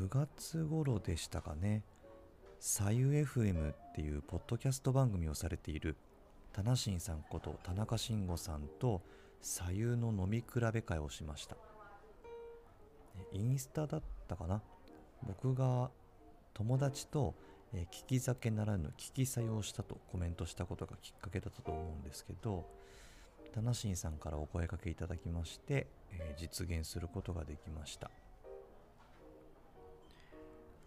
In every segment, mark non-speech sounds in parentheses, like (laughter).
9月頃でしたかね。左右 FM っていうポッドキャスト番組をされている田中慎さんこと田中慎吾さんと左右の飲み比べ会をしました。インスタだったかな。僕が友達と、え、聞き酒ならぬ聞き作用したとコメントしたことがきっかけだったと思うんですけど田中慎さんからお声かけいただきまして、えー、実現することができました。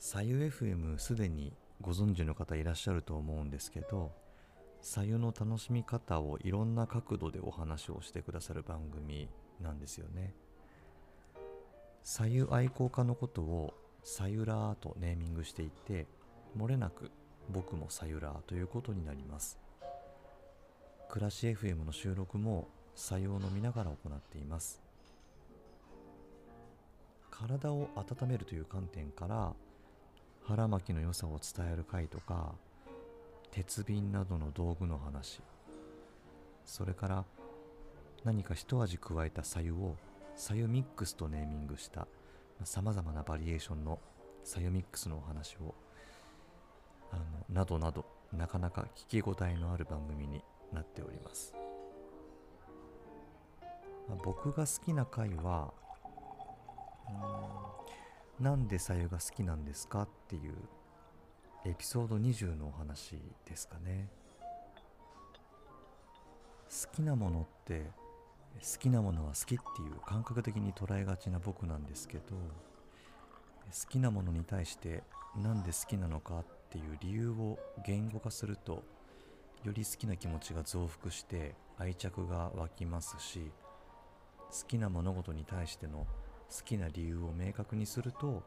左右 FM すでにご存知の方いらっしゃると思うんですけど左右の楽しみ方をいろんな角度でお話をしてくださる番組なんですよね。左右愛好家のことをサユラーとネーミングしていて漏れなく僕もサユラーということになります。暮らし FM の収録も左右を飲みながら行っています。体を温めるという観点から腹巻きの良さを伝える回とか鉄瓶などの道具の話。それから何か一味加えた左右を左右ミックスとネーミングしたさまざまなバリエーションの左右ミックスのお話をあのなどなどなかなか聞き応えのある番組になっております、まあ、僕が好きな回はなんで左右が好きなんですかっていうエピソード20のお話ですかね。好きなものって好きなものは好きっていう感覚的に捉えがちな僕なんですけど好きなものに対してなんで好きなのかっていう理由を言語化するとより好きな気持ちが増幅して愛着が湧きますし好きな物事に対しての好きな理由を明確にすると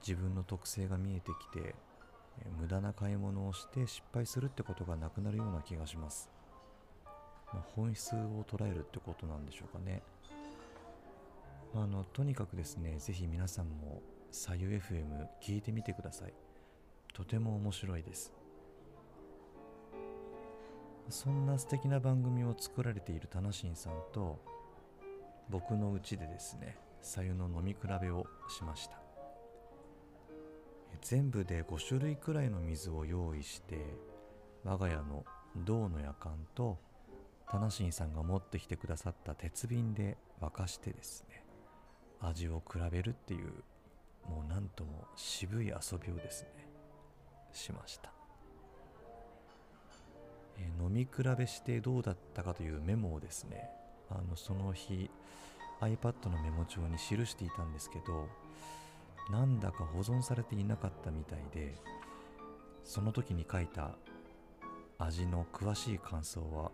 自分の特性が見えてきて無駄な買い物をして失敗するってことがなくなるような気がします、まあ、本質を捉えるってことなんでしょうかね。あのとにかくですねぜひ皆さんも左右 FM 聞いてみてください。とても面白いです。そんな素敵な番組を作られているタナシンさんと僕のうちでですね左右の飲み比べをしました。全部で5種類くらいの水を用意して我が家の銅の夜間とタナシンさんが持ってきてくださった鉄瓶で沸かしてですね味を比べるっていうもうなんとも渋い遊びをですねしました、え、飲み比べしてどうだったかというメモをですねあのその日 iPad のメモ帳に記していたんですけどなんだか保存されていなかったみたいでその時に書いた味の詳しい感想は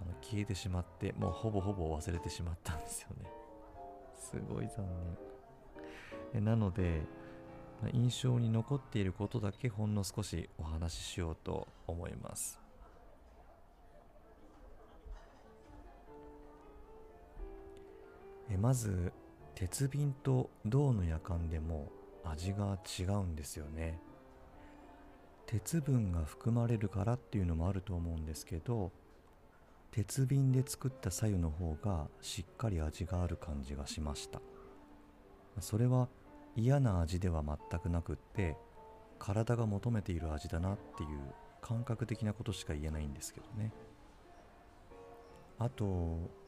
あの消えてしまってもうほぼほぼ忘れてしまったんですよね。すごい残念。なので印象に残っていることだけほんの少しお話ししようと思います。えまず鉄瓶と銅の夜間でも味が違うんですよね。鉄分が含まれるからっていうのもあると思うんですけど鉄瓶で作った左右の方がしっかり味がある感じがしました。それは嫌な味では全くなくって体が求めている味だなっていう感覚的なことしか言えないんですけどね。あと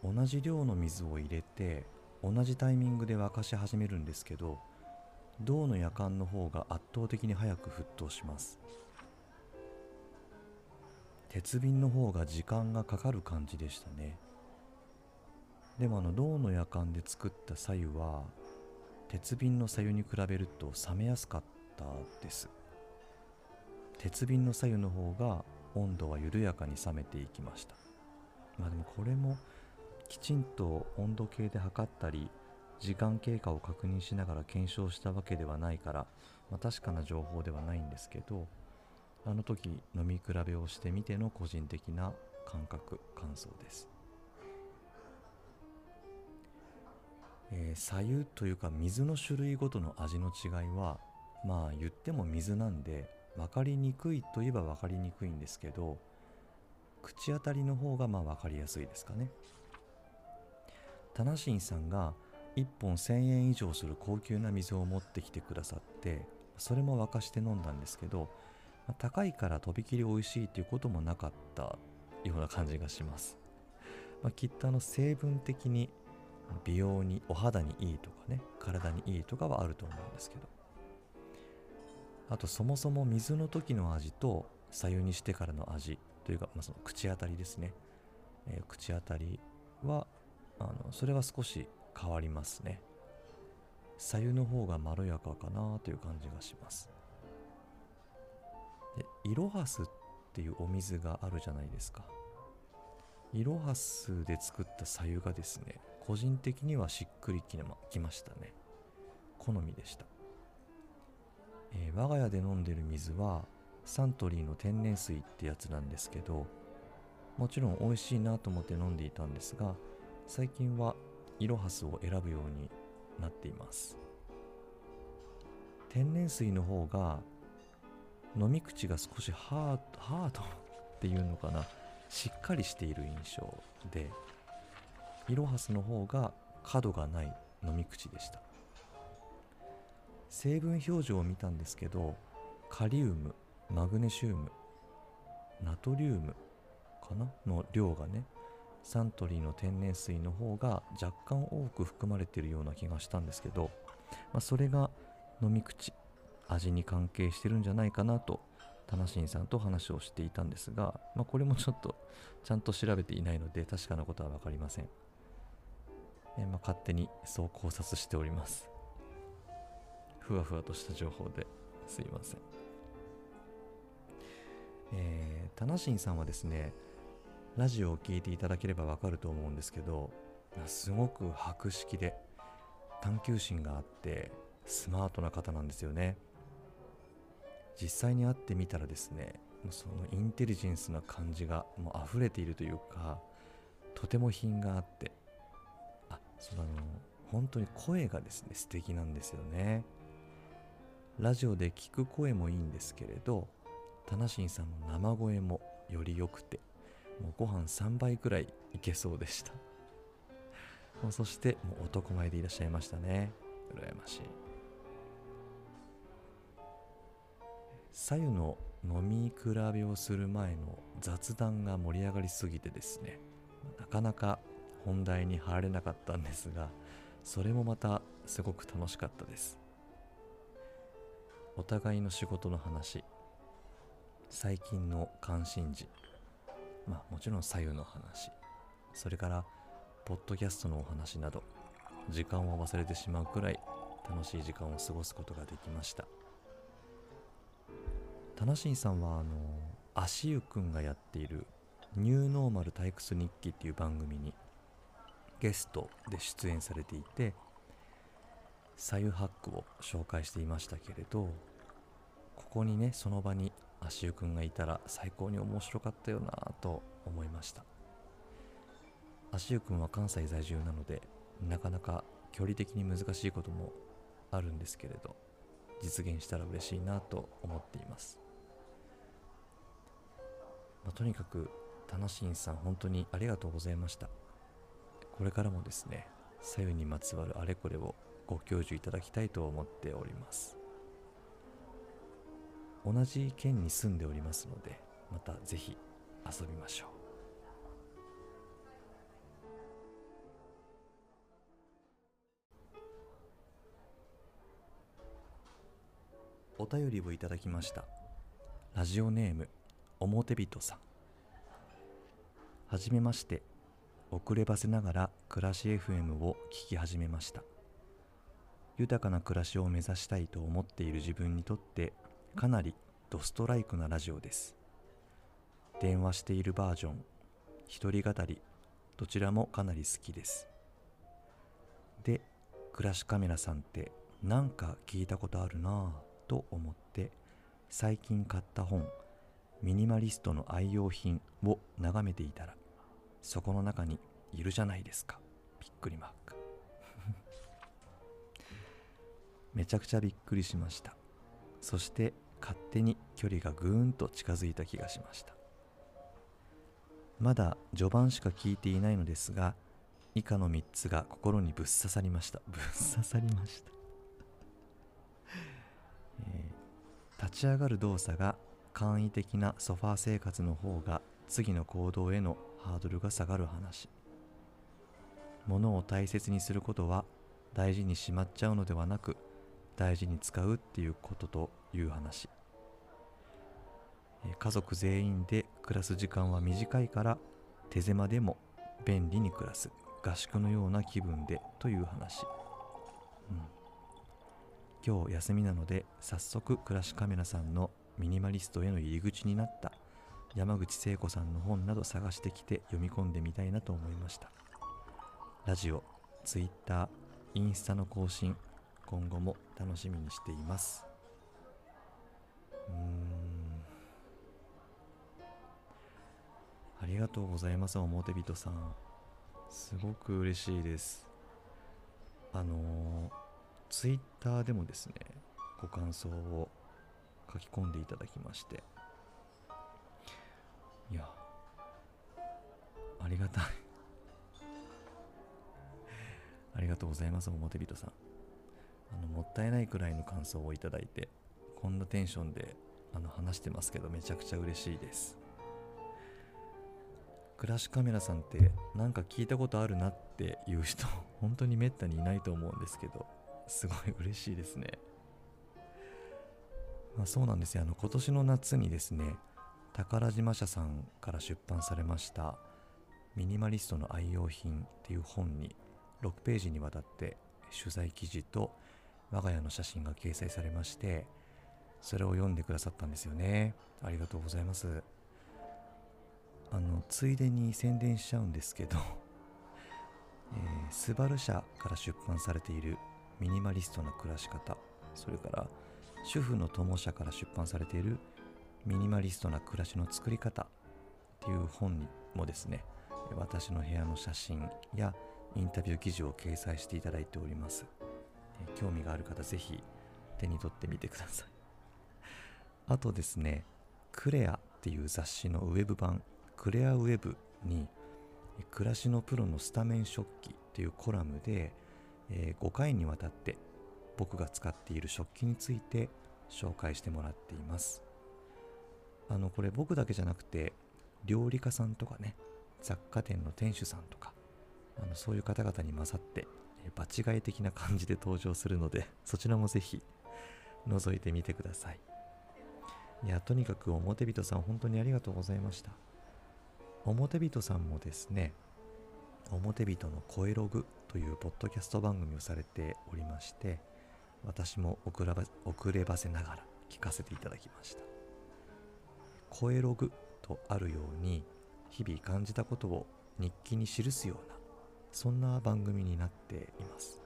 同じ量の水を入れて同じタイミングで沸かし始めるんですけど銅の夜間の方が圧倒的に早く沸騰します。鉄瓶の方が時間がかかる感じでしたね。でもあの銅の夜間で作った左右は鉄瓶の左右に比べると冷めやすかったです。鉄瓶の左右の方が温度は緩やかに冷めていきました。まあでもこれもきちんと温度計で測ったり時間経過を確認しながら検証したわけではないから、まあ、確かな情報ではないんですけどあの時飲み比べをしてみての個人的な感覚感想です、えー、左右というか水の種類ごとの味の違いはまあ言っても水なんで分かりにくいといえば分かりにくいんですけど口当たりの方がまあ分かりやすいですかね。タナシンさんが1本1000円以上する高級な水を持ってきてくださってそれも沸かして飲んだんですけど、ま、高いからとびきり美味しいということもなかったような感じがします、まあ、きっとあの成分的に美容にお肌にいいとかね体にいいとかはあると思うんですけど。あとそもそも水の時の味と左右にしてからの味。というか、まあ、その口当たりですね、えー、口当たりはあのそれは少し変わりますね。左右の方がまろやかかなという感じがします。でイロハスっていうお水があるじゃないですか。イロハスで作った左右がですね個人的にはしっくりきましたね。好みでした、えー、我が家で飲んでる水はサントリーの天然水ってやつなんですけどもちろん美味しいなと思って飲んでいたんですが最近はイロハスを選ぶようになっています。天然水の方が飲み口が少しハードハードっていうのかなしっかりしている印象でイロハスの方が角がない飲み口でした。成分表示を見たんですけどカリウムマグネシウムナトリウムかな？の量がねサントリーの天然水の方が若干多く含まれているような気がしたんですけど、まあ、それが飲み口味に関係してるんじゃないかなとタナシンさんと話をしていたんですが、まあ、これもちょっとちゃんと調べていないので確かなことは分かりません、えまあ、勝手にそう考察しております。ふわふわとした情報ですいません。えー、タナシンさんはですねラジオを聴いていただければわかると思うんですけどすごく博識で探求心があってスマートな方なんですよね。実際に会ってみたらですねそのインテリジェンスな感じがもう溢れているというかとても品があってあその本当に声がですね素敵なんですよね。ラジオで聞く声もいいんですけれどタナシンさんの生声もより良くてもうご飯3杯くらいいけそうでした。もうそしてもう男前でいらっしゃいましたね。羨ましい。左右の飲み比べをする前の雑談が盛り上がりすぎてですねなかなか本題に入れなかったんですがそれもまたすごく楽しかったです。お互いの仕事の話最近の関心事。まあもちろん左右の話。それからポッドキャストのお話など時間を忘れてしまうくらい楽しい時間を過ごすことができました。タナシンさんはあの足湯くんがやっているニューノーマル退屈日記っていう番組にゲストで出演されていて左右ハックを紹介していましたけれどここにねその場に足湯くんがいたら最高に面白かったよなぁと思いました。足湯くんは関西在住なのでなかなか距離的に難しいこともあるんですけれど実現したら嬉しいなと思っています、まあ、とにかくタナシンさん本当にありがとうございました。これからもですね左右にまつわるあれこれをご教授いただきたいと思っております。同じ県に住んでおりますのでまたぜひ遊びましょう。お便りをいただきました。ラジオネーム表人さん。はじめまして遅ればせながら暮らし FM を聞き始めました。豊かな暮らしを目指したいと思っている自分にとってかなりドストライクなラジオです。電話しているバージョン一人語りどちらもかなり好きです。でクラシカメラさんってなんか聞いたことあるなぁと思って最近買った本ミニマリストの愛用品を眺めていたらそこの中にいるじゃないですか。びっくりマーク。(laughs) めちゃくちゃびっくりしました。そして勝手に距離がぐーんと近づいた気がしました。まだ序盤しか聞いていないのですが以下の3つが心にぶっ刺さりました。ぶっ刺さりました、えー、立ち上がる動作が簡易的なソファー生活の方が次の行動へのハードルが下がる話。物を大切にすることは大事にしまっちゃうのではなく大事に使うっていうことという話。家族全員で暮らす時間は短いから手狭でも便利に暮らす合宿のような気分でという話、うん、今日休みなので早速暮らしカメラさんのミニマリストへの入り口になった山口聖子さんの本など探してきて読み込んでみたいなと思いました。ラジオ、ツイッター、インスタの更新今後も楽しみにしています。うん。ありがとうございます表人さん。すごく嬉しいです。あのツイッターでもですねご感想を書き込んでいただきまして。いやありがたい。(laughs) ありがとうございます表人さん。あのもったいないくらいの感想をいただいてこんなテンションであの話してますけどめちゃくちゃ嬉しいです。クラッシュカメラさんってなんか聞いたことあるなっていう人 (laughs) 本当にめったにいないと思うんですけどすごい嬉しいですね。まあ、そうなんですよ。あの今年の夏にですね宝島社さんから出版されました「ミニマリストの愛用品」っていう本に6ページにわたって取材記事と我が家の写真が掲載されましてそれを読んでくださったんですよね。ありがとうございます。あのついでに宣伝しちゃうんですけど、(laughs) えー、スバル社から出版されているミニマリストな暮らし方それから主婦の友社から出版されているミニマリストな暮らしの作り方っていう本にもですね私の部屋の写真やインタビュー記事を掲載していただいております。興味がある方ぜひ手に取ってみてください。あとですねクレアっていう雑誌のウェブ版クレアウェブに暮らしのプロのスタメン食器っていうコラムで、え、5回にわたって僕が使っている食器について紹介してもらっています。あのこれ僕だけじゃなくて料理家さんとかね雑貨店の店主さんとかあのそういう方々に混ざって場違い的な感じで登場するので (laughs) そちらもぜひ覗いてみてください。いやとにかく表人さん本当にありがとうございました。表人さんもですね表人の声ログというポッドキャスト番組をされておりまして私も遅ればせながら聞かせていただきました。声ログとあるように日々感じたことを日記に記すようなそんな番組になっています。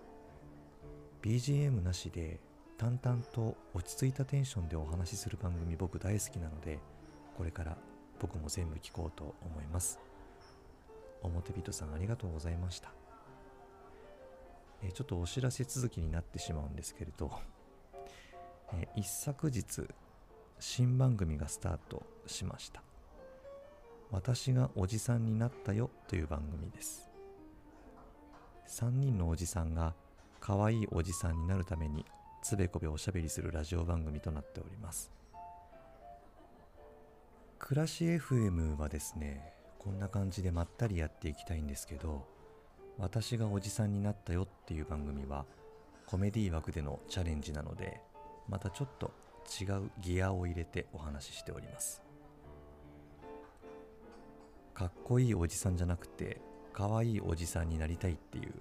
BGM なしで淡々と落ち着いたテンションでお話しする番組僕大好きなのでこれから僕も全部聞こうと思います。表人さんありがとうございました。えちょっとお知らせ続きになってしまうんですけれど、え一昨日新番組がスタートしました。私がおじさんになったよという番組です。3人のおじさんが可愛いおじさんになるためにつべこべおしゃべりするラジオ番組となっております。暮らし FM はですねこんな感じでまったりやっていきたいんですけど私がおじさんになったよっていう番組はコメディ枠でのチャレンジなのでまたちょっと違うギアを入れてお話ししております。かっこいいおじさんじゃなくて可愛いおじさんになりたいっていう。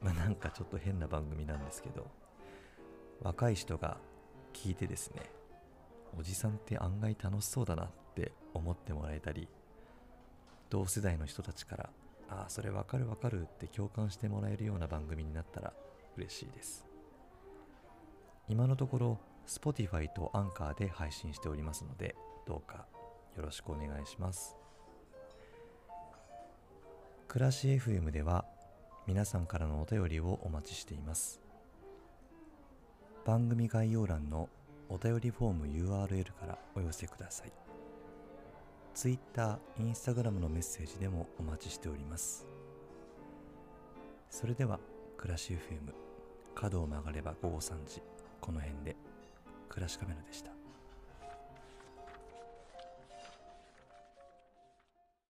まあなんかちょっと変な番組なんですけど。若い人が聞いてですねおじさんって案外楽しそうだなって思ってもらえたり同世代の人たちからああそれわかるわかるって共感してもらえるような番組になったら嬉しいです。今のところ Spotify と Anchor で配信しておりますのでどうかよろしくお願いします。暮らし FM では皆さんからのお便りをお待ちしています。番組概要欄のお便りフォーム URL からお寄せください。Twitter、Instagram のメッセージでもお待ちしております。それでは暮らし FM 角を曲がれば午後3時この辺で暮らしカメラでした。